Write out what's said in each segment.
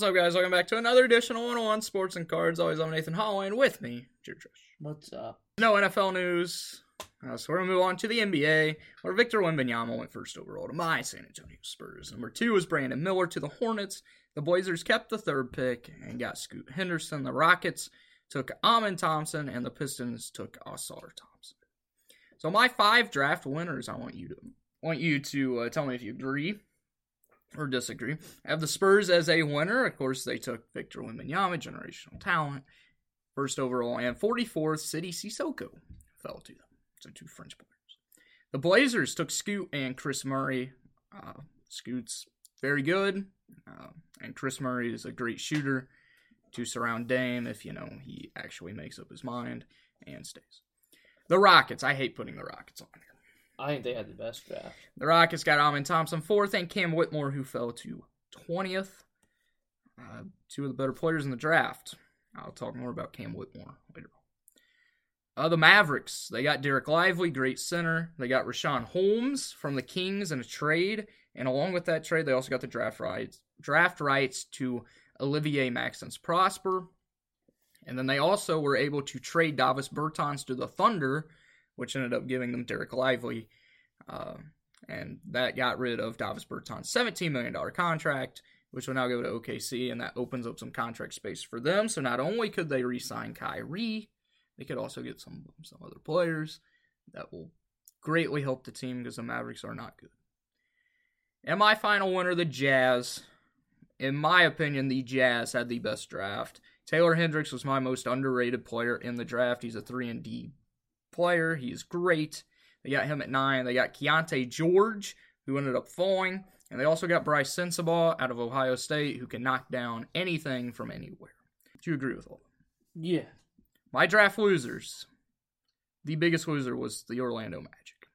What's up, guys? Welcome back to another edition of 101 Sports and Cards. Always, I'm Nathan Holloway, and with me, Drew Trish. What's up? No NFL news. Uh, so we're going to move on to the NBA, where Victor Wembanyama went first overall to my San Antonio Spurs. Number two was Brandon Miller to the Hornets. The Blazers kept the third pick and got Scoot Henderson. The Rockets took Amen Thompson, and the Pistons took Ausar Thompson. So my five draft winners, I want you to want you to uh, tell me if you agree or disagree. I have the Spurs as a winner. Of course, they took Victor Wembanyama, generational talent, first overall, and 44th, Sidy Cissoko fell to them. So two French players. The Blazers took Scoot and Kris Murray. Uh, Scoot's very good, uh, and Kris Murray is a great shooter to surround Dame if you know he actually makes up his mind and stays. The Rockets. I hate putting the Rockets on here. I think they had the best draft. The Rockets got Amen Thompson fourth and Cam Whitmore, who fell to 20th. Uh, two of the better players in the draft. I'll talk more about Cam Whitmore later on. Uh, the Mavericks, they got Dereck Lively, great center. They got Richaun Holmes from the Kings in a trade. And along with that trade, they also got the draft rights, draft rights to Olivier Maxence Prosper. And then they also were able to trade Davis Bertans to the Thunder, which ended up giving them Dereck Lively. Uh, and that got rid of Davis Bertans' $17 million contract, which will now go to OKC, and that opens up some contract space for them. So not only could they re sign Kyrie, they could also get some, some other players that will greatly help the team because the Mavericks are not good. And my final winner, the Jazz. In my opinion, the Jazz had the best draft. Taylor Hendricks was my most underrated player in the draft. He's a 3 and D player. He is great. They got him at 9. They got Keyonte George, who ended up falling. And they also got Brice Sensabaugh out of Ohio State, who can knock down anything from anywhere. Do you agree with all that? Yeah. My draft losers. The biggest loser was the Orlando Magic.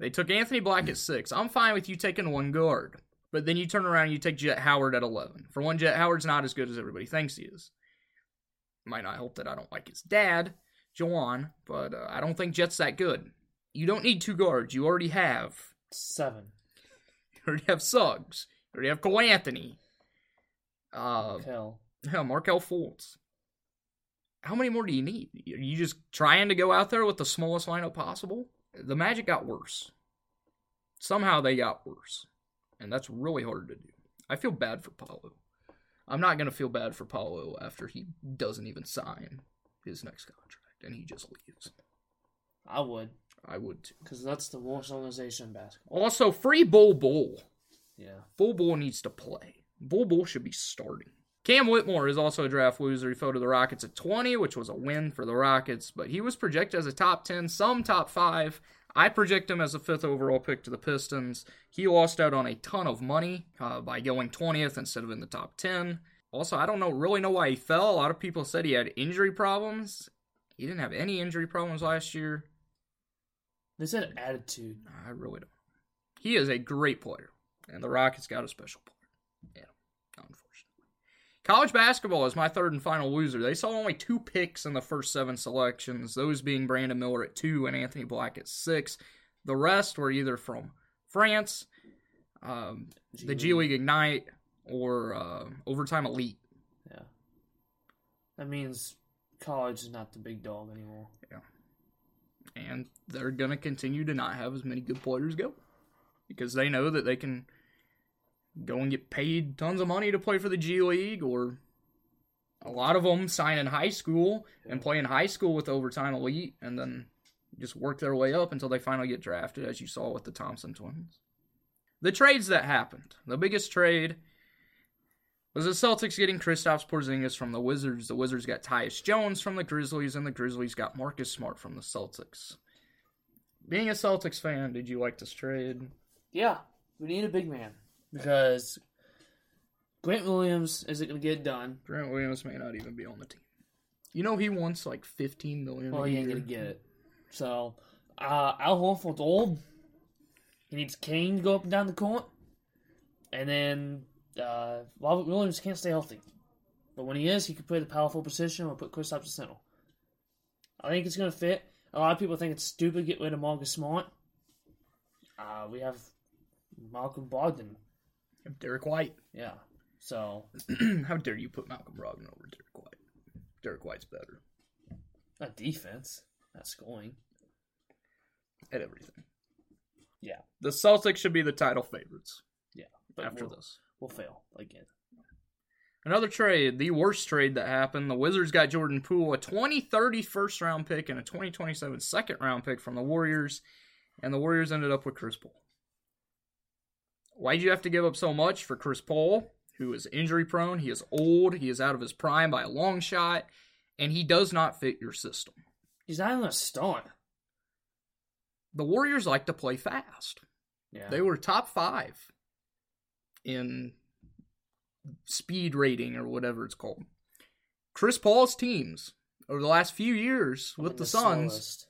They took Anthony Black at 6. I'm fine with you taking one guard. But then you turn around and you take Jett Howard at 11. For one, Jett Howard's not as good as everybody thinks he is. Might not help that I don't like his dad, Juwan, but uh, I don't think Jett's that good. You don't need two guards. You already have. Seven. You already have Suggs. You already have Cole Anthony. Uh, Hell. yeah, Markelle Fultz. How many more do you need? Are you just trying to go out there with the smallest lineup possible? The Magic got worse. Somehow they got worse. And that's really hard to do. I feel bad for Paolo. I'm not going to feel bad for Paolo after he doesn't even sign his next contract and he just leaves. I would. I would too. Because that's the worst organization in basketball. Also, free Bol Bol. Yeah. Bol Bol needs to play. Bol Bol should be starting. Cam Whitmore is also a draft loser. He fell to the Rockets at 20, which was a win for the Rockets, but he was projected as a top 10, some top 5. I project him as a fifth overall pick to the Pistons. He lost out on a ton of money uh, by going 20th instead of in the top 10. Also, I don't know really know why he fell. A lot of people said he had injury problems. He didn't have any injury problems last year. They said attitude. I really don't. He is a great player, and the Rockets got a special player. Yeah, unfortunately. College basketball is my third and final loser. They saw only two picks in the first seven selections, those being Brandon Miller at two and Anthony Black at six. The rest were either from France, um, the G League Ignite, or uh, Overtime Elite. Yeah. That means college is not the big dog anymore. Yeah. And they're going to continue to not have as many good players go because they know that they can go and get paid tons of money to play for the G League or a lot of them sign in high school and play in high school with overtime elite and then just work their way up until they finally get drafted as you saw with the Thompson twins. The trades that happened. The biggest trade was the Celtics getting Kristaps Porzingis from the Wizards. The Wizards got Tyus Jones from the Grizzlies, and the Grizzlies got Marcus Smart from the Celtics. Being a Celtics fan, did you like this trade? Yeah. We need a big man. Because Grant Williams isn't going to get it done. Grant Williams may not even be on the team. You know he wants like fifteen million. Well, he ain't year. to get it. So, uh, Al Horford's old. He needs Kane to go up and down the court. And then uh, Robert Williams can't stay healthy. But when he is, he can play the powerful position or put Chris up to center. I think it's going to fit. A lot of people think it's stupid to get rid of Marcus Smart. Uh, we have Malcolm Brogdon. Derrick White. Yeah. So How dare you put Malcolm Brogdon over Derrick White? Derrick White's better not defense, not scoring. at everything. Yeah. The Celtics should be the title favorites But after we'll, this. We'll fail again. Another trade, the worst trade that happened. The Wizards got Jordan Poole, a 2030 first round pick and a 2027 second round pick from the Warriors, and the Warriors ended up with Chris Paul. Why'd you have to give up so much for Chris Paul, who is injury prone? He is old, he is out of his prime by a long shot, and he does not fit your system. He's not even a star. The Warriors like to play fast. Yeah. They were top five in speed rating or whatever it's called. Chris Paul's teams over the last few years with On the Suns slowest.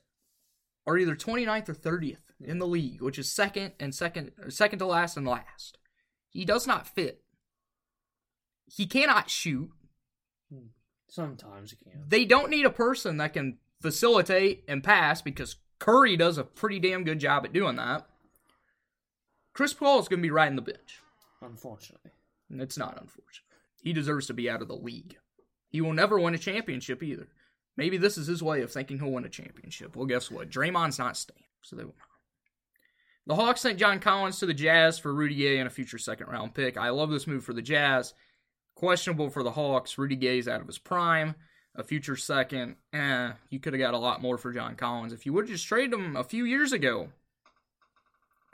are either 29th or 30th in the league, which is second and second second to last and last. He does not fit. He cannot shoot. Hmm. Sometimes you can. They don't need a person that can facilitate and pass because Curry does a pretty damn good job at doing that. Chris Paul is going to be riding the bench. Unfortunately. It's not unfortunate. He deserves to be out of the league. He will never win a championship either. Maybe this is his way of thinking he'll win a championship. Well, guess what? Draymond's not staying, so they will not. The Hawks sent John Collins to the Jazz for Rudy Gay and a future second round pick. I love this move for the Jazz. Questionable for the Hawks. Rudy Gay's out of his prime. A future second. Eh, you could have got a lot more for John Collins if you would have just traded him a few years ago.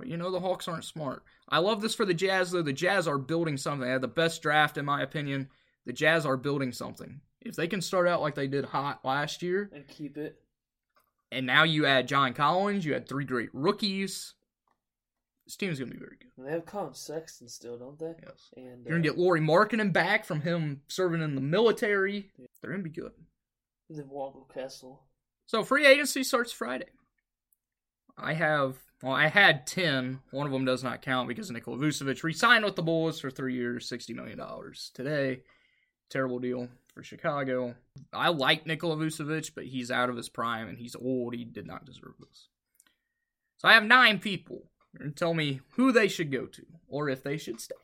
But you know the Hawks aren't smart. I love this for the Jazz though. The Jazz are building something. They had the best draft in my opinion. The Jazz are building something. If they can start out like they did hot last year, And keep it. and now you add John Collins, you had three great rookies. This team's gonna be very good. They have Collin Sexton still, don't they? Yes. And You're gonna uh, get Lauri Markkanen back from him serving in the military. They're gonna be good. the Walker Kessler. So free agency starts Friday. I have well, I had ten. One of them does not count because Nikola Vucevic re-signed with the Bulls for three years, sixty million dollars today. Terrible deal for Chicago. I like Nikola Vucevic, but he's out of his prime and he's old. He did not deserve this. So I have nine people. You're tell me who they should go to or if they should stay.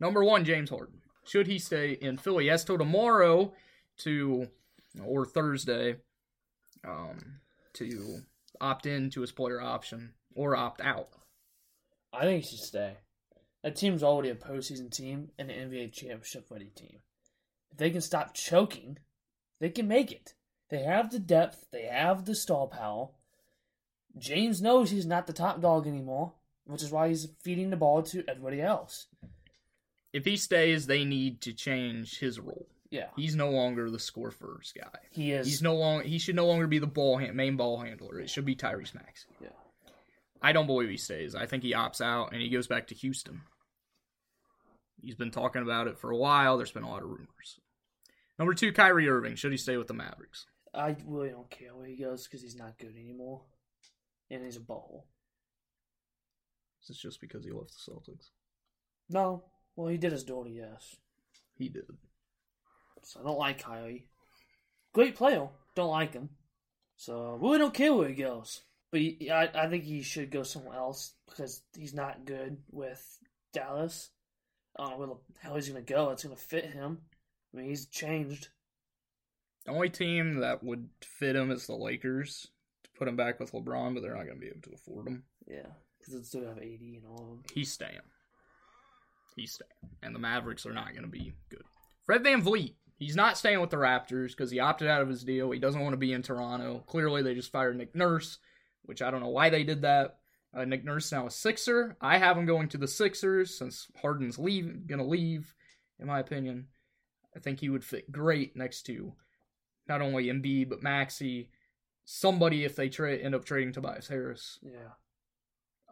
Number one, James Harden. Should he stay in Philly? Has till tomorrow to or Thursday um, to opt in to his player option or opt out. I think he should stay. That team's already a postseason team and an NBA championship ready team. If they can stop choking, they can make it. They have the depth, they have the star power. James knows he's not the top dog anymore, which is why he's feeding the ball to everybody else. If he stays, they need to change his role. Yeah. He's no longer the score first guy. He is He's no longer. He should no longer be the ball hand, main ball handler. It should be Tyrese Maxey. Yeah. I don't believe he stays. I think he opts out and he goes back to Houston. He's been talking about it for a while. There's been a lot of rumors. Number two, Kyrie Irving. Should he stay with the Mavericks? I really don't care where he goes because he's not good anymore. And he's a butthole. Is this just because he left the Celtics? No. Well, he did his dirty, yes. He did. I don't like Kyrie. Great player. Don't like him. So really don't care where he goes. But he, I, I think he should go somewhere else because he's not good with Dallas. I don't know where the hell he's gonna go. It's gonna fit him. I mean, he's changed. The only team that would fit him is the Lakers to put him back with LeBron, but they're not going to be able to afford him. Yeah, because they still have AD and all of them. He's staying. He's staying. And the Mavericks are not going to be good. Fred VanVleet. He's not staying with the Raptors because he opted out of his deal. He doesn't want to be in Toronto. Clearly, they just fired Nick Nurse, which I don't know why they did that. Uh, Nick Nurse now a Sixer. I have him going to the Sixers since Harden's leave, going to leave, in my opinion. I think he would fit great next to not only Embiid but Maxey. Somebody if they tra- end up trading Tobias Harris. Yeah.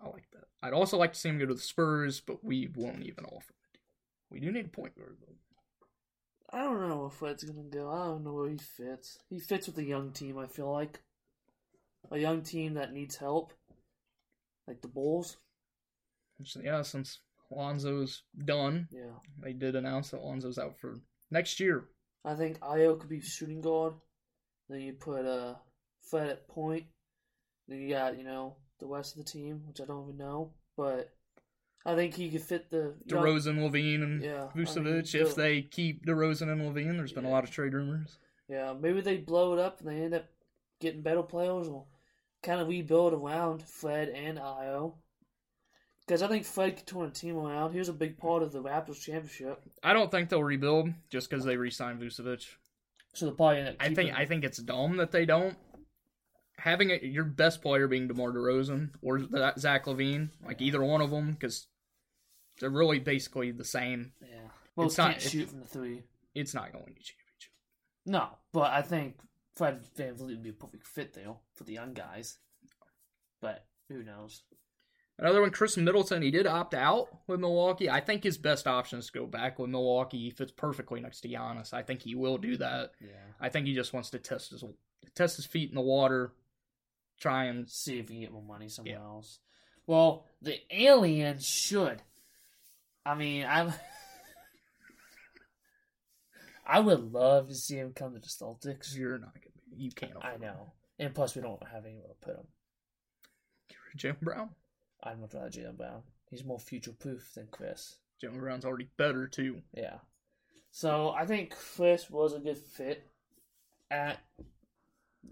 I like that. I'd also like to see him go to the Spurs, but we won't even offer. We do need a point guard though. I don't know where Fred's gonna go. I don't know where he fits. He fits with a young team. I feel like a young team that needs help, like the Bulls. Yeah, since Lonzo's done, Yeah. they did announce that Lonzo's out for next year. I think Ayo could be shooting guard. Then you put uh, Fred at point. Then you got you know the rest of the team, which I don't even know. But I think he could fit the young- DeRozan, LaVine, and Yeah, I mean, Vucevic. if they keep DeRozan and LaVine, there's been a lot of trade rumors. Yeah, maybe they blow it up and they end up getting better players or kind of rebuild around Fred and Ayo. Because I think Fred could turn a team around. He was a big part of the Raptors championship. I don't think they'll rebuild just because they re-signed Vucevic. So they'll probably end up I think him. I think it's dumb that they don't. Having a, your best player being DeMar DeRozan or Zach LaVine, like either one of them, because they're really basically the same. Yeah. Both It's not- can't shoot from the three. It's not going to championship. No, but I think Fred VanVleet would be a perfect fit there for the young guys. But who knows? Another one, Khris Middleton. He did opt out with Milwaukee. I think his best option is to go back with Milwaukee. He fits perfectly next to Giannis. I think he will do that. Yeah. I think he just wants to test his test his feet in the water, try and See if he can get more money somewhere Yeah. else. Well, the aliens should. I mean, I. I would love to see him come to the Celtics. you're not gonna. You can't. I know, and plus we don't have anywhere to put him. it. Jaylen Brown. I'd much rather Jaylen Brown. He's more future proof than Khris. Jaylen Brown's already better too. Yeah. So I think Khris was a good fit at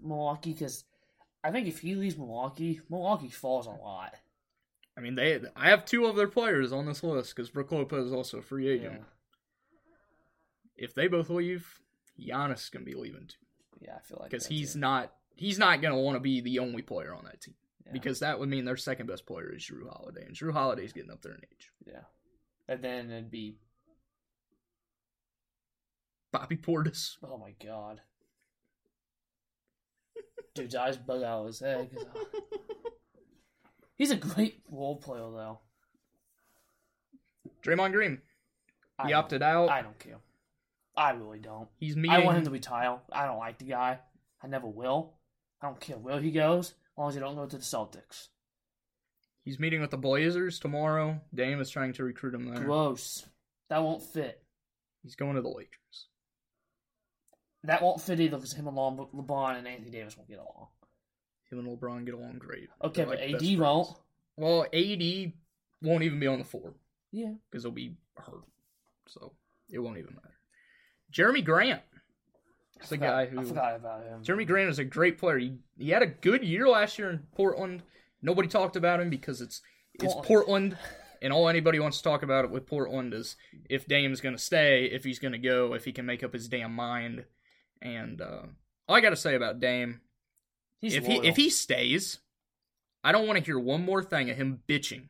Milwaukee because I think if he leaves Milwaukee, Milwaukee falls a lot. I mean, they. I have two of their players on this list because Brook Lopez is also a free Yeah. agent. If they both leave, Giannis is gonna be leaving too Yeah, I feel like because he's too. not. He's not gonna want to be the only player on that team Yeah. because that would mean their second best player is Jrue Holiday, and Jrue Holiday's getting up there in age. yeah, and then it'd be Bobby Portis. oh my god, dude's eyes bug out of his head. He's a great role player though. Draymond Green. I He don't- opted out. I don't care. I really don't. He's meeting. I want him to retire. I don't like the guy. I never will. I don't care where he goes, as long as he don't go to the Celtics. He's meeting with the Blazers tomorrow. Dame is trying to recruit him there. Gross. That won't fit. He's going to the Lakers. That won't fit either because him and Le- LeBron and Anthony Davis won't get along. Him and LeBron get along great. Okay, They're but like AD won't. Well, AD won't even be on the floor Yeah. because he'll be hurt, so it won't even matter. Jerami Grant. It's the Forgot- guy who. I forgot about him. Jerami Grant is a great player. He, he had a good year last year in Portland. Nobody talked about him because it's it's Portland. Portland, and all anybody wants to talk about it with Portland is if Dame's going to stay, if he's going to go, if he can make up his damn mind. And uh, all I got to say about Dame, He's if loyal. he if he stays, I don't want to hear one more thing of him bitching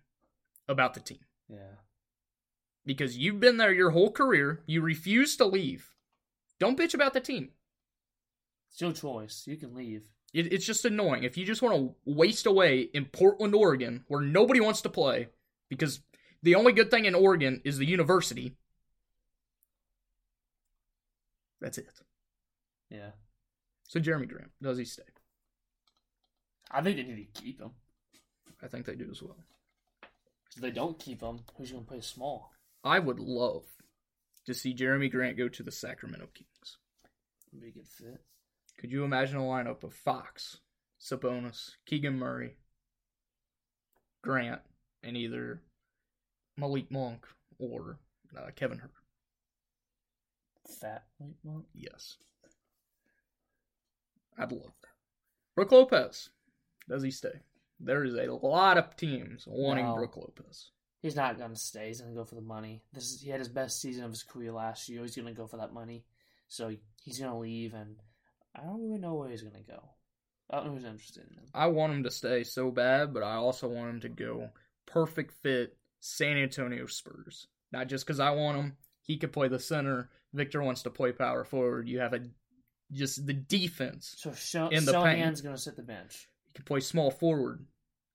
about the team Yeah. because you've been there your whole career. You refuse to leave. Don't bitch about the team. It's your choice. You can leave. It, it's just annoying. If you just want to waste away in Portland, Oregon, where nobody wants to play, because the only good thing in Oregon is the university. That's it. Yeah. So Jeremy Graham, does he stay? I think they need to keep him. I think they do as well. If they don't keep him, who's going to play small? I would love to see Jerami Grant go to the Sacramento Kings. Be a good fit. Could you imagine a lineup of Fox, Sabonis, Keegan Murray, Grant, and either Malik Monk or uh, Kevin Hurt? Fat. Wait, what? Yes. I'd love that. Brook Lopez. Does he stay? There is a lot of teams wanting No. Brook Lopez. He's not going to stay. He's going to go for the money. This is, he had his best season of his career last year. He's going to go for that money. So he's going to leave, and I don't really know where he's going to go. I don't know who's interested in him. I want him to stay so bad, but I also want him to go perfect fit San Antonio Spurs. Not just because I want him. He could play the center. Victor wants to play power forward. You have a just the defense. So Sho- In the going to sit the bench, could play small forward,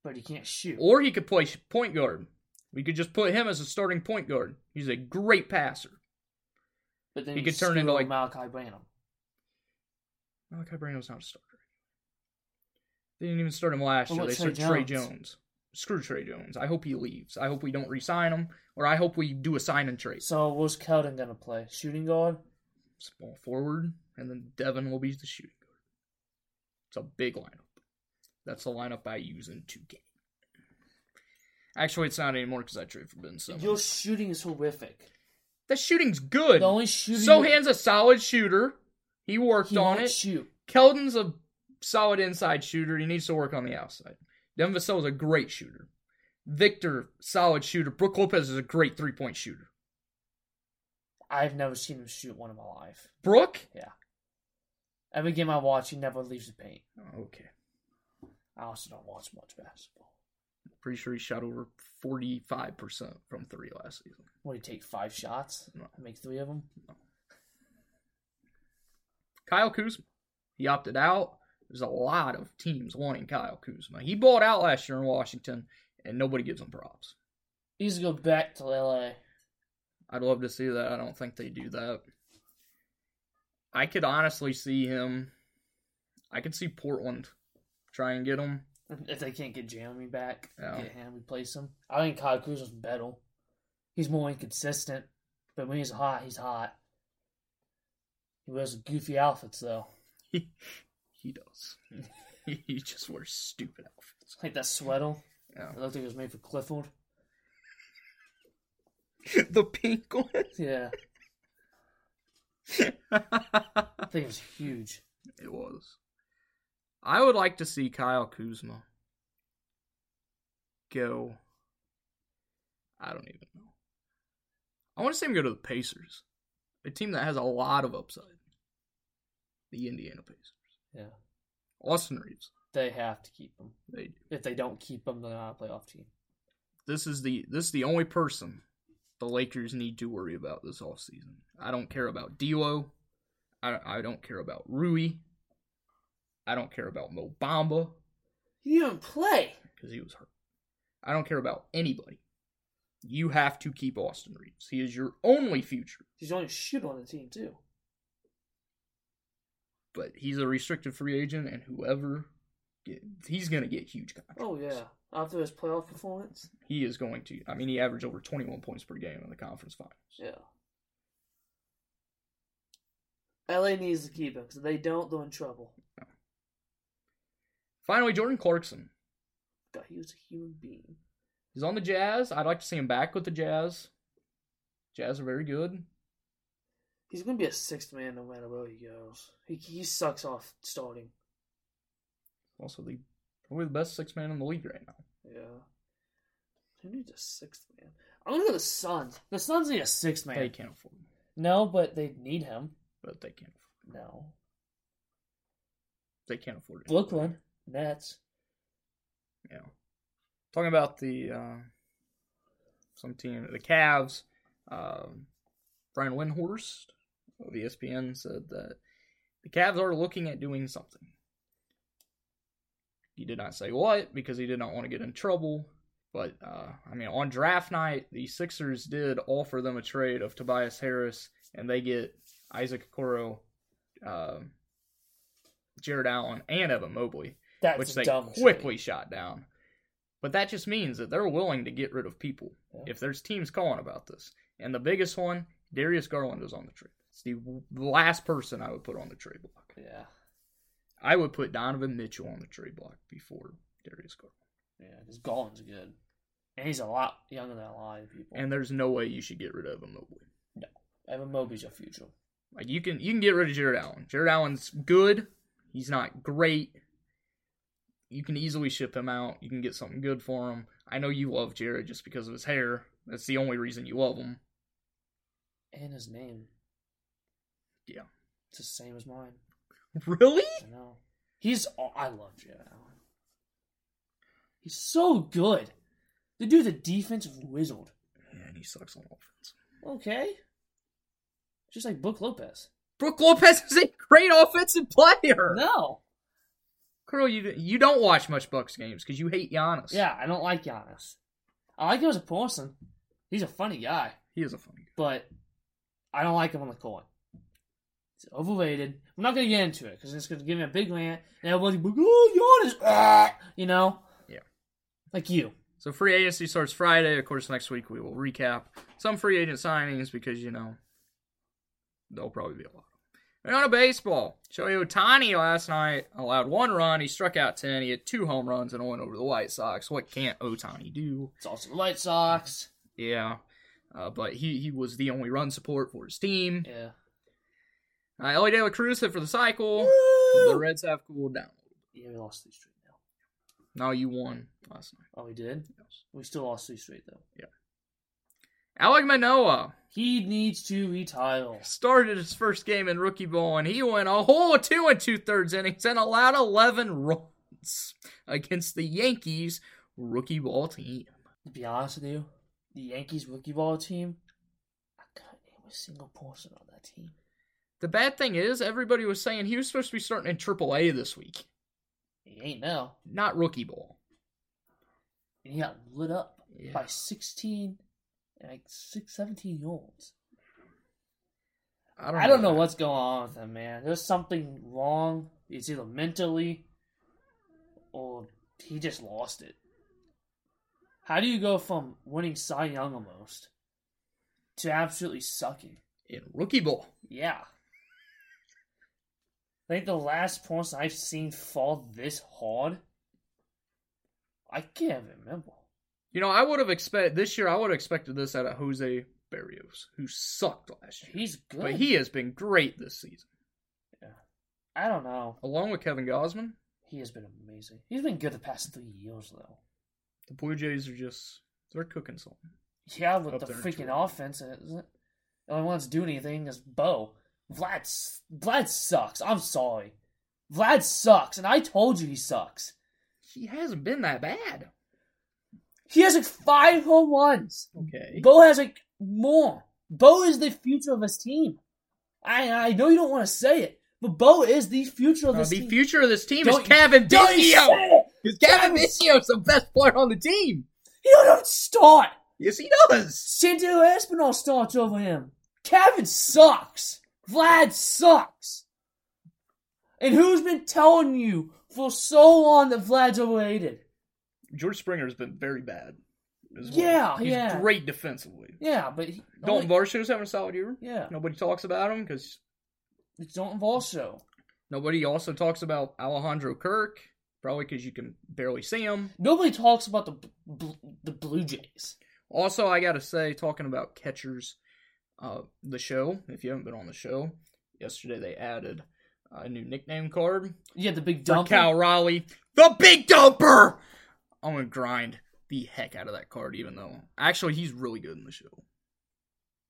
but he can't shoot. or he could play point guard. We could just put him as a starting point guard. He's a great passer. but then he could turn into, like- Malaki Branham. Malaki Branham's not a starter. They didn't even start him last year. They Trey started Tre Jones? Screw Tre Jones. I hope he leaves. I hope we don't re-sign him, or I hope we do a sign and trade. So where's Keldon going to play? Shooting guard? Small forward, and then Devin will be the shooting guard. It's a big lineup. That's the lineup I use in 2K. Actually, it's not anymore because I traded for Ben Simmons. Your shooting is horrific. The shooting's good. The only shooting Sochan's a solid shooter. He worked he on it. shoot. Keldon's a solid inside shooter. He needs to work on the outside. Devin is a great shooter. Victor, solid shooter. Brook Lopez is a great three point shooter. I've never seen him shoot one in my life. Brooke? Yeah. Every game I watch, he never leaves the paint. Okay. I also don't watch much basketball. Pretty sure he shot over 45% from three last season. What you take five shots? No. Make three of them. Kyle Kuzma. He opted out. There's a lot of teams wanting Kyle Kuzma. He bought out last year in Washington, and nobody gives him props. He to go back to LA. I'd love to see that. I don't think they do that. I could honestly see him. I could see Portland try and get him. If they can't get Jerami back, get him, replace him. I think Kyle Kuzma's better. He's more inconsistent, but when he's hot, he's hot. He wears goofy outfits though, He, he does. he just wears stupid outfits. like that sweater. Yeah. It looked like it was made for Clifford. the pink one. Yeah, I think it was huge. it was. I would like to see Kyle Kuzma go. I don't even know. I want to see him go to the Pacers, a team that has a lot of upside. The Indiana Pacers. Yeah, Austin Reaves. they have to keep him. They do. If they don't keep him, they're not a playoff team. This is the this is the only person the Lakers need to worry about this offseason. I don't care about D'Lo. I I don't care about Rui. I don't care about Mo Bamba. He didn't play. because he was hurt. I don't care about anybody. You have to keep Austin Reaves. He is your only future, He's the only shooter on the team too. but he's a restricted free agent, and whoever get, he's going to get huge contracts. Oh yeah, after his playoff performance. he is going to. I mean, he averaged over twenty one points per game in the conference finals. Yeah. LA needs to keep him because if they don't, they're in trouble. Finally, Jordan Clarkson. God, he was a human being. He's on the Jazz. I'd like to see him back with the Jazz. Jazz are very good. He's gonna be a sixth man no matter where he goes. He he sucks off starting. Also, the probably the best sixth man in the league right now. Yeah. Who needs a sixth man? I'm gonna go the Suns. The Suns need a sixth man. They can't afford him, No, but they need him. but they can't. Afford No. They can't afford it. Brooklyn Nets. Yeah. Talking about the uh, some team, the Cavs. Um, Brian Windhorst of ESPN said that the Cavs are looking at doing something. He did not say what because he did not want to get in trouble. But uh, I mean, on draft night, the Sixers did offer them a trade of Tobias Harris, and they get Isaac Okoro, uh, Jarrett Allen, and Evan Mobley That's which they dumb quickly trade. shot down. But that just means that they're willing to get rid of people Yeah. if there's teams calling about this. And the biggest one, Darius Garland is on the trade. It's the last person I would put on the trade block. Yeah. I would put Donovan Mitchell on the trade block before Darius Garland. Yeah, because Garland's good. And he's a lot younger than a lot of people. And there's no way you should get rid of him Mobley. No. Evan Mobley's your future. Like you can you can get rid of Jarrett Allen. Jarrett Allen's good. He's not great. You can easily ship him out. You can get something good for him. I know you love Jared just because of his hair. That's the only reason you love him. And his name. Yeah. It's the same as mine. Really? I know. He's. Oh, I love Jarrett Allen. He's so good. The dude's a defensive wizard. Yeah, and he sucks on offense. Okay. Just like Book Lopez. Brook Lopez is a great offensive player. No. Curl, you you don't watch much Bucks games because you hate Giannis. Yeah, I don't like Giannis. I like him as a person. He's a funny guy, he is a funny guy. but I don't like him on the court. It's overrated. I'm not gonna get into it because it's gonna give me a big rant, and everybody's like, "Oh, Giannis," ah," you know? Yeah. Like you. So free agency starts Friday. Of course, next week we will recap some free agent signings because you know there'll probably be a lot. And on a baseball, Shohei Ohtani last night allowed one run. He struck out 10. He had two home runs and went over the White Sox. What can't Ohtani do? It's also the White Sox. Yeah. Uh, but he, he was the only run support for his team. Yeah. Uh, Elly De La Cruz hit for the cycle. Woo! The Reds have cooled down. Yeah, we lost three straight now. Now you won last night. Oh, we did? Yes. We still lost three straight, though. Alek Manoah He needs to retire. started his first game in rookie ball and he went a whole two and two thirds innings and allowed 11 runs against the Yankees rookie ball team. To be honest with you, the Yankees rookie ball team, I can't name a single person on that team. The bad thing is, everybody was saying he was supposed to be starting in AAA this week, He ain't now. not rookie ball. And he got lit up Yeah. by 16 and like 6, 17 year olds. I don't, I don't know what's going on with him, man. There's something wrong. It's either mentally or he just lost it. How do you go from winning Cy Young almost to absolutely sucking? in rookie ball. Yeah. I think the last person I've seen fall this hard, I can't remember. You know, I would have expected this year. I would have expected this out of Jose Berrios, who sucked last year, He's good. but he has been great this season, Yeah, I don't know. along with Kevin Gausman. He has been amazing. He's been good the past three years, though. The Blue Jays are just they're cooking something. Yeah, with Up the freaking offense, and it- the only one that's doing anything is Bo. Vlad, Vlad sucks. I'm sorry. Vlad sucks, and I told you he sucks. He hasn't been that bad. He has like five home runs. Okay. Bo has like more. Bo is the future of his team. I I know you don't want to say it, but Bo is the future of Uh, this the team. future of this team Don't- is Cavan Biggio. Because Cavan Cavan- Biggio's the best player on the team. He don't start. Yes, he does. Santiago Espinal starts over him. Cavan sucks. Vlad sucks. And who's been telling you for so long that Vlad's overrated? George Springer's been very bad. As well. Yeah, He's yeah. great defensively. Yeah, but he, Dalton Varsho's having a solid year. yeah, Nobody talks about him because it's Dalton Varsho. nobody also talks about Alejandro Kirk. Probably because you can barely see him. Nobody talks about the bl- the Blue Jays. Also, I gotta say, talking about catchers, uh, the show. If you haven't been on the show, yesterday they added a new nickname card Yeah, the big for dump. Cal Raleigh, the Big Dumper. I'm gonna grind the heck out of that card, even though actually he's really good in the show.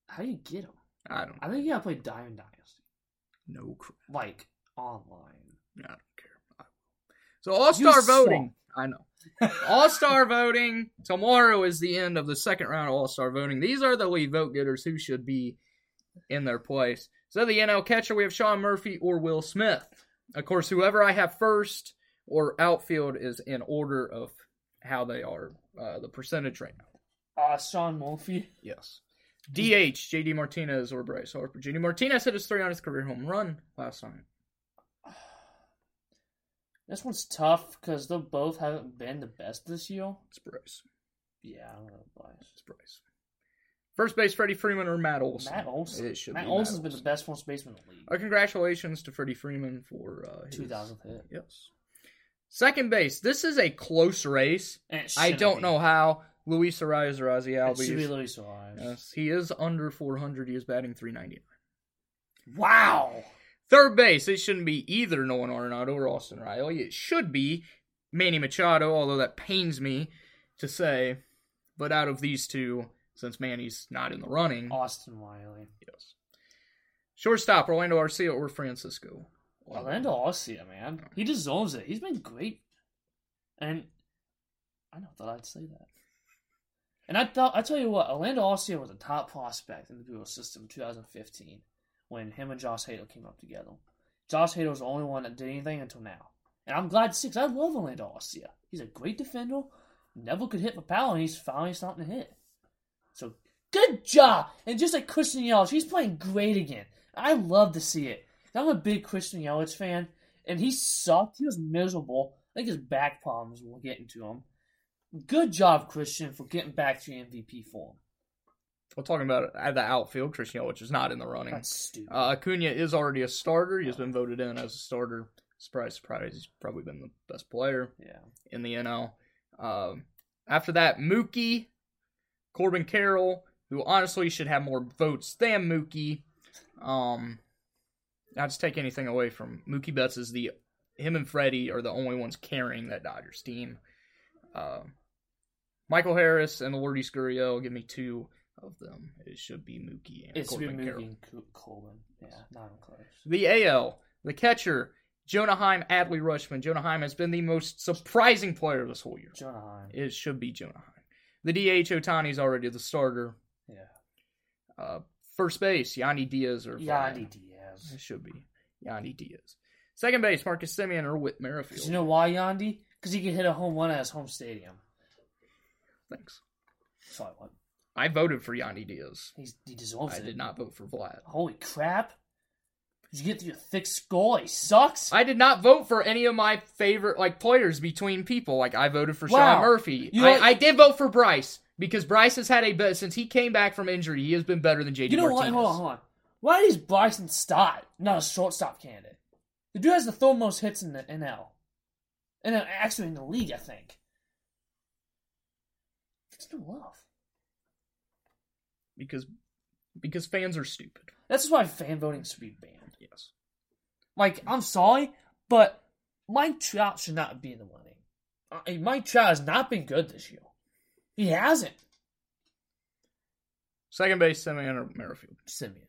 How do you get him? I don't, I think you gotta play Diamond Dynasty, no crap. like online. I don't care. I. So All Star voting. I know. All Star voting. Tomorrow is the end of the second round of All Star voting. These are the lead vote getters who should be in their place. So the NL catcher, we have Sean Murphy or Will Smith. Of course, whoever I have first or outfield is in order of how they are, uh, the percentage right now. Uh, Sean Murphy. Yes. DH, JD Martinez or Bryce Harper. JD Martinez hit his 300th career home run last night. This one's tough because they both haven't been the best this year. It's Bryce. Yeah, I'm gonna Bryce. It's Bryce. First base, Freddie Freeman or Matt Olson? Matt Olson. It should Matt be Olson's Matt been the best first baseman in the league. Uh, congratulations to Freddie Freeman for uh, his 2000th hit. Yes. Second base. This is a close race. I don't be. know how. Luis Arraez or Ozzy It should be Luis Suarez. Yes, he is under 400. He is batting 399. Wow. Third base. It shouldn't be either Nolan Arenado or Austin Riley. It should be Manny Machado, although that pains me to say. But out of these two, since Manny's not in the running, Austin Riley. yes. Shortstop, Orlando Arcia or Francisco. Orlando Arcia, man. He deserves it. He's been great. And I never thought I'd say that. And I thought I tell you what, Orlando Arcia was a top prospect in the Bureau system in 2015 when him and Josh Hader came up together. Josh Hader was the only one that did anything until now. And I'm glad to see 'cause I love Orlando Arcia. He's a great defender, never could hit for power, and he's finally starting to hit. So good job! And just like Christian Yelich, he's playing great again. I love to see it. I'm a big Christian Yelich fan, and he sucked. He was miserable. I think his back problems will get into him. Good job, Christian, for getting back to your MVP form. We're talking about at the outfield. Christian Yelich is not in the running. That's stupid. Uh, Acuna is already a starter. He has been voted in as a starter. Surprise, surprise. He's probably been the best player yeah. in the NL. Um, after that, Mookie, Corbin Carroll, who honestly should have more votes than Mookie. Um, not to take anything away from Mookie Betts is the him and Freddie are the only ones carrying that Dodgers team. Uh, Michael Harris and Lourdes Gurriel give me two of them. It should be Mookie and It's Corbin been Carroll. moving Co- Coleman. Yeah, not even close. The AL, the catcher, Jonah Heim, Adley Rutschman. Jonah Heim has been the most surprising player this whole year. Jonah Heim. It should be Jonah Heim. The DH Ohtani's already the starter. Yeah. Uh, first base, Yanni Diaz or Yandy Diaz. It should be Yanni Diaz. Second base, Marcus Semien or Whit Merrifield. you know why Yandy? Because he can hit a home run at his home stadium. Thanks. So I. I voted for Yanni Diaz. He's, he deserves I it. did not vote for Vlad. Holy crap! Did you get through a thick skull? He sucks. I did not vote for any of my favorite like players between people. Like I voted for Wow. Sean Murphy. You I, I did vote for Bryce because Bryce has had a bet since he came back from injury. He has been better than JD you know what? Hold on, hold on. Why is Bryson Stott not a shortstop candidate? The dude has the third most hits in the NL, and actually in the league, I think. It's no love. Because because fans are stupid. That's why fan voting should be banned. Yes. Like, I'm sorry, but Mike Trout should not be in the running. Uh, I mean, Mike Trout has not been good this year. He hasn't. Second base, Semien or Merrifield. Semien,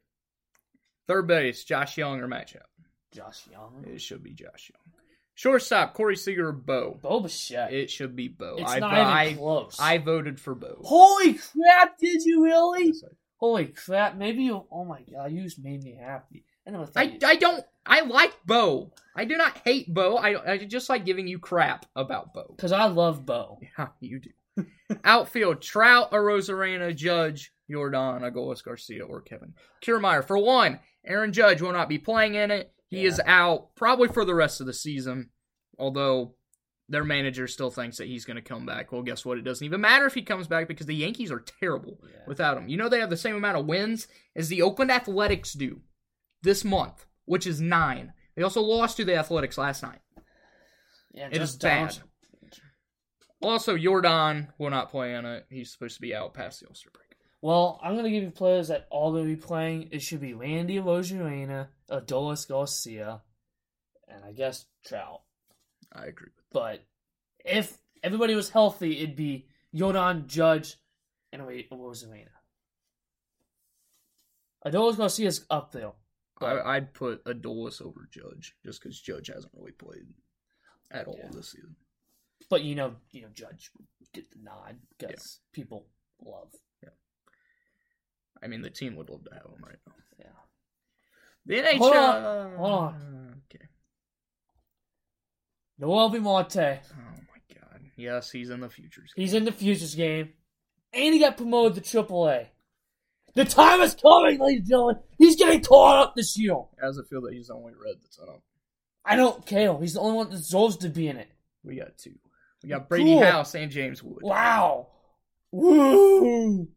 Third base, Josh Jung or Matt Chapman. Josh Jung, It should be Josh Jung. Shortstop, Corey Seager or Bo. Bo Bichette. It should be Bo. It's I, not I, even close. I voted for Bo. Holy crap! Did you really? Holy crap! Maybe you. Oh my god! You just made me happy. I. I, I don't. I like Bo. I do not hate Bo. I, I just like giving you crap about Bo. Cause I love Bo. Yeah, you do. Outfield: Trout, Arozarena, Judge, Yordan, Adolis Garcia, or Kevin Kiermaier. For one, Aaron Judge will not be playing in it. He is out probably for the rest of the season. Although their manager still thinks that he's going to come back. Well, guess what? It doesn't even matter if he comes back because the Yankees are terrible Yeah. without him. You know they have the same amount of wins as the Oakland Athletics do this month, which is nine. They also lost to the Athletics last night. Yeah, It is bad. don't- Also, Yordan will not play in it. He's supposed to be out past the All Star break. Well, I'm gonna give you players that all gonna be playing. It should be Randy Arozarena, Adolis Garcia, and I guess Trout. I agree. But if everybody was healthy, it'd be Yordan, Judge, and wait, Arozarena. Adolis Garcia's up there. But I, I'd put Adolis over Judge just because Judge hasn't really played at all Yeah. this season. But you know, you know, Judge get the nod because people love. I mean, the team would love to have him right now. Yeah. The NHL. Hold on, hold on. Okay. Noelvi Marte. Oh my God. Yes, he's in the futures. Game. He's in the Futures game, and he got promoted to AAA. The time is coming, ladies and gentlemen. He's getting caught up this year. How does it feel that he's the only red that's up? I don't care. He's the only one that deserves to be in it. We got two. We got Brady Cool. House and James Wood. Wow. Woo.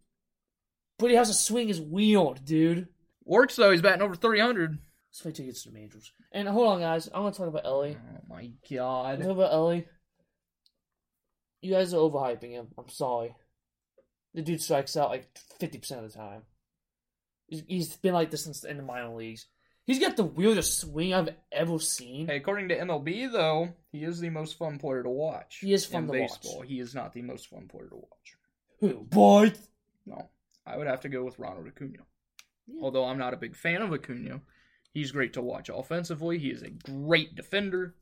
Brady House's swing is weird, dude. Works though. He's batting over 300. Let's wait till he gets to the majors. And hold on, guys. I want to talk about Elly. Oh my God. Talk about Elly. You guys are overhyping him. I'm sorry. The dude strikes out like 50% of the time. He's- been like this since in the minor leagues. He's got the weirdest swing I've ever seen. Hey, according to MLB, though, he is the most fun player to watch. He is fun in to watch. baseball. He is not the most fun player to watch. Who? Boy. No, I would have to go with Ronald Acuna. Yeah. Although I'm not a big fan of Acuna, he's great to watch offensively. He is a great defender.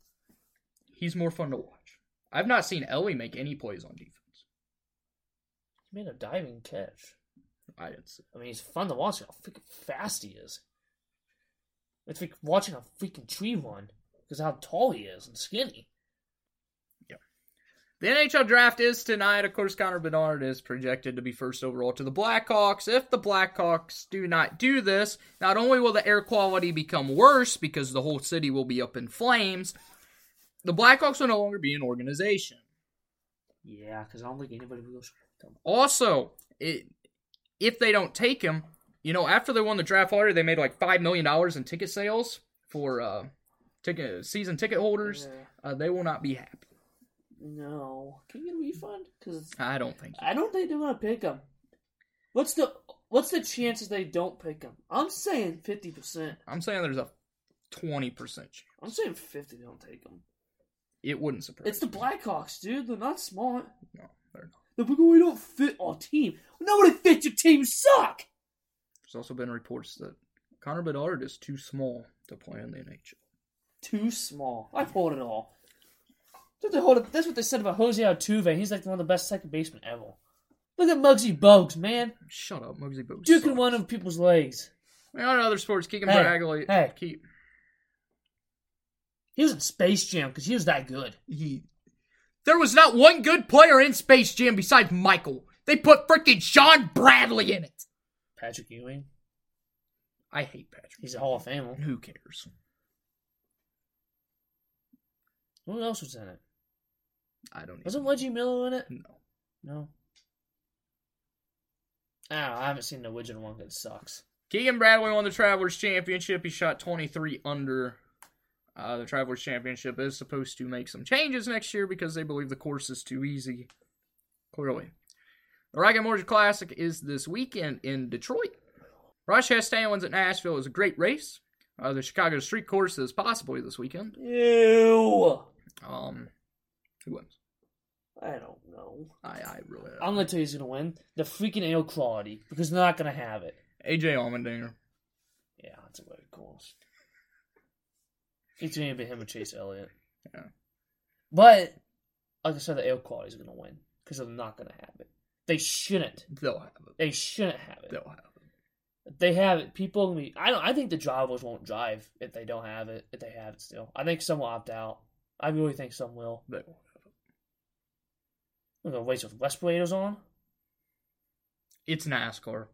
He's more fun to watch. I've not seen Elly make any plays on defense. He made a diving catch. I didn't see. I mean, he's fun to watch. How freaking fast he is. It's like watching a freaking tree run because how tall he is and skinny. The NHL draft is tonight. Of course, Connor Bedard is projected to be first overall to the Blackhawks. If the Blackhawks do not do this, not only will the air quality become worse because the whole city will be up in flames, the Blackhawks will no longer be an organization. Yeah, because I don't think anybody will. Also, it if they don't take him, you know, after they won the draft lottery, they made like five million dollars in ticket sales for uh, ticket season ticket holders. Yeah. Uh, they will not be happy. No. Can you get a refund? Because I don't think. I don't think they're gonna pick him. What's the What's the chances they don't pick him? I'm saying fifty percent. I'm saying there's a twenty percent chance. I'm saying fifty they don't take him. It wouldn't surprise. It's the Blackhawks, dude. They're not smart. me. No, they're not. They're like, oh, we don't fit our team. Nobody fits your team. You suck. There's also been reports that Connor Bedard is too small to play in the NHL. Too small. I've heard it all. That's what they That's what they said about Jose Altuve. He's like one of the best second basemen ever. Look at Muggsy Bogues, man. Shut up, Muggsy Bogues. Duking sucks. one of people's legs. I mean, on other sports, Keegan Hey, Bradley. hey. Keep He was in Space Jam because he was that good. he. There was not one good player in Space Jam besides Michael. They put freaking Shawn Bradley in it. Patrick Ewing. I hate Patrick. He's a Hall of Famer. Who cares? Who else was in it? I don't. Know. Wasn't even- Reggie Miller in it? No. No. I don't know. I haven't seen the original one. 'cause It sucks. Keegan Bradley won the Travelers Championship. He shot 23 under. Uh, the Travelers Championship is supposed to make some changes next year because they believe the course is too easy. Clearly. The Rocket Mortgage Classic is this weekend in Detroit. Ross Chastain wins at Nashville is a great race. Uh, the Chicago Street Course is possibly this weekend. Ew. Um, who wins? I don't know. I, I really. I'm gonna tell you who's gonna win. The freaking ale quality because they're not gonna have it. AJ Allmendinger. Yeah, that's a very course. It's gonna be him or Chase Elliott. Yeah. But like I said, the ale quality is gonna win because they're not gonna have it. They shouldn't. They'll have it. They shouldn't have it. They'll have it. If they have it, people. Gonna be, I don't. I think the drivers won't drive if they don't have it. If they have it still, I think some will opt out. I really think some will. They will We're gonna race with respirators on. It's NASCAR.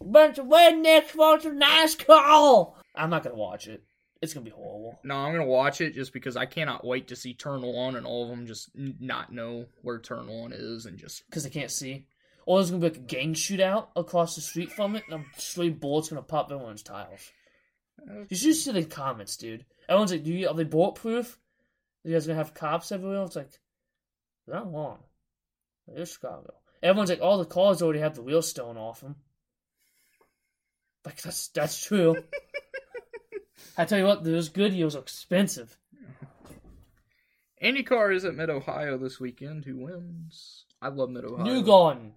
Bunch of rednecks watching NASCAR. I'm not gonna watch it. It's gonna be horrible. No, I'm gonna watch it just because I cannot wait to see Turn One and all of them just not know where Turn One is and just because they can't see. Or there's gonna be like a gang shootout across the street from it, and a straight bullet's gonna pop everyone's tiles. Uh, you should see the comments, dude. Everyone's like, "Do you are they bulletproof? You guys gonna have cops everywhere?" It's like, they're not. It is Chicago. Everyone's like, "All the cars already have the wheels stolen off them." Like that's that's true. I tell you what, those good deals are expensive. IndyCar is at Mid Ohio this weekend. Who wins? I love Mid Ohio. Newgarden,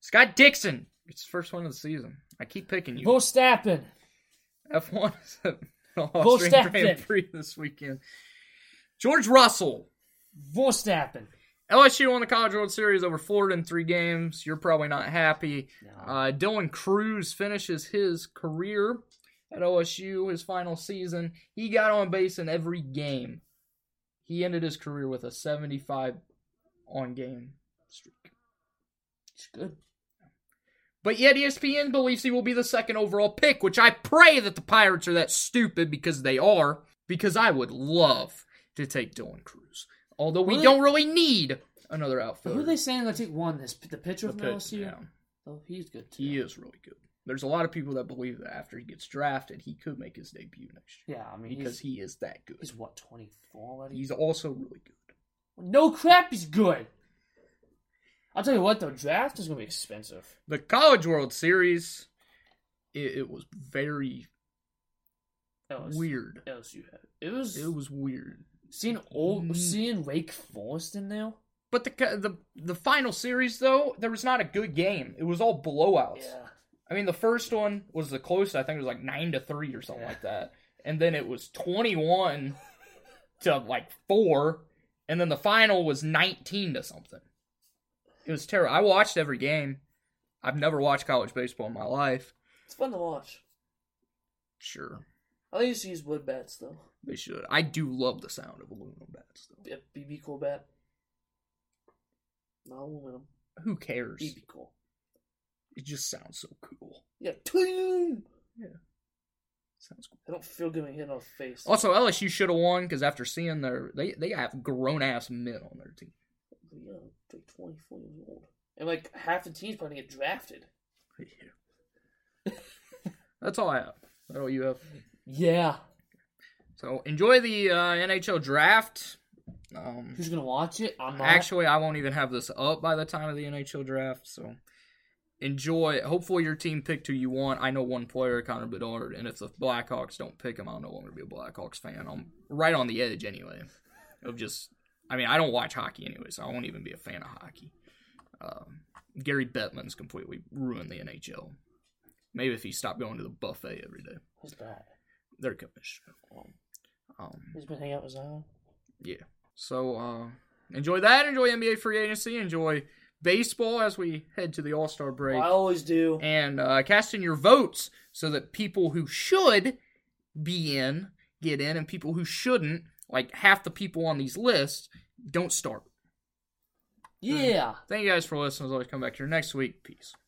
Scott Dixon. It's the first one of the season. I keep picking you. Verstappen, F1 is at Austrian. Grand Prix this weekend. George Russell. Verstappen. LSU won the College World Series over Florida in three games. You're probably not happy. No. Uh, Dylan Crews finishes his career at OSU, his final season. He got on base in every game. He ended his career with a 75 on game streak. It's good. But yet ESPN believes he will be the second overall pick, which I pray that the Pirates are that stupid because they are, because I would love to take Dylan Crews. Although we don't really need another Who outfielder. are they saying gonna take one? This the pitcher The from pitch- LSU. yeah. Oh, he's good too. He is really good. There's a lot of people that believe that after he gets drafted, he could make his debut next year Yeah, I mean, because he's, he is that good. he's what twenty four already. He's also really good. no crap, he's good. I'll tell you what, though, draft is gonna be expensive. The College World Series, it, it was very LSU, weird. LSU had. It was It was weird. Seeing old Mm. seeing Wake Forest in there. But the the the final series though, there was not a good game. It was all blowouts. Yeah, I mean, the first one was the closest. I think it was like nine to three or something Yeah. like that, and then it was twenty one to like four, and then the final was nineteen to something. It was terrible. I watched every game. I've never watched college baseball in my life. it's fun to watch. Sure, I think you should use wood bats though. they should. I do love the sound of aluminum bats, though. Yeah, BBCOR bat. Not aluminum. Who cares? BBCOR. It just sounds so cool. Yeah, toom. Sounds cool. I don't feel when hit on the face. Also, LSU should have won because after seeing their they they have grown ass men on their team. Yeah, like 24 years old. And like half the team's probably gonna get drafted. Yeah. That's all I have. That all you have. Yeah. So enjoy the uh, NHL draft. Um, Who's gonna watch it? I'm not. actually, I won't even have this up by the time of the NHL draft. So enjoy. Hopefully, your team picked who you want. I know one player, Connor Bedard, and if the Blackhawks don't pick him, I'll no longer be a Blackhawks fan. I'm right on the edge anyway. Of just, I mean, I don't watch hockey anyway, so I won't even be a fan of hockey. Um, Gary Bettman's completely ruined the NHL. Maybe if he stopped going to the buffet every day. Who's that? Their commissioner. Um, Who's been hanging out with Zion? yeah. So uh, enjoy that. Enjoy NBA free agency. Enjoy baseball as we head to the All Star break. I always do. And uh, cast in your votes so that people who should be in get in, and people who shouldn't, like half the people on these lists, don't start. Yeah. Thank you guys for listening. As always, come back here next week. Peace.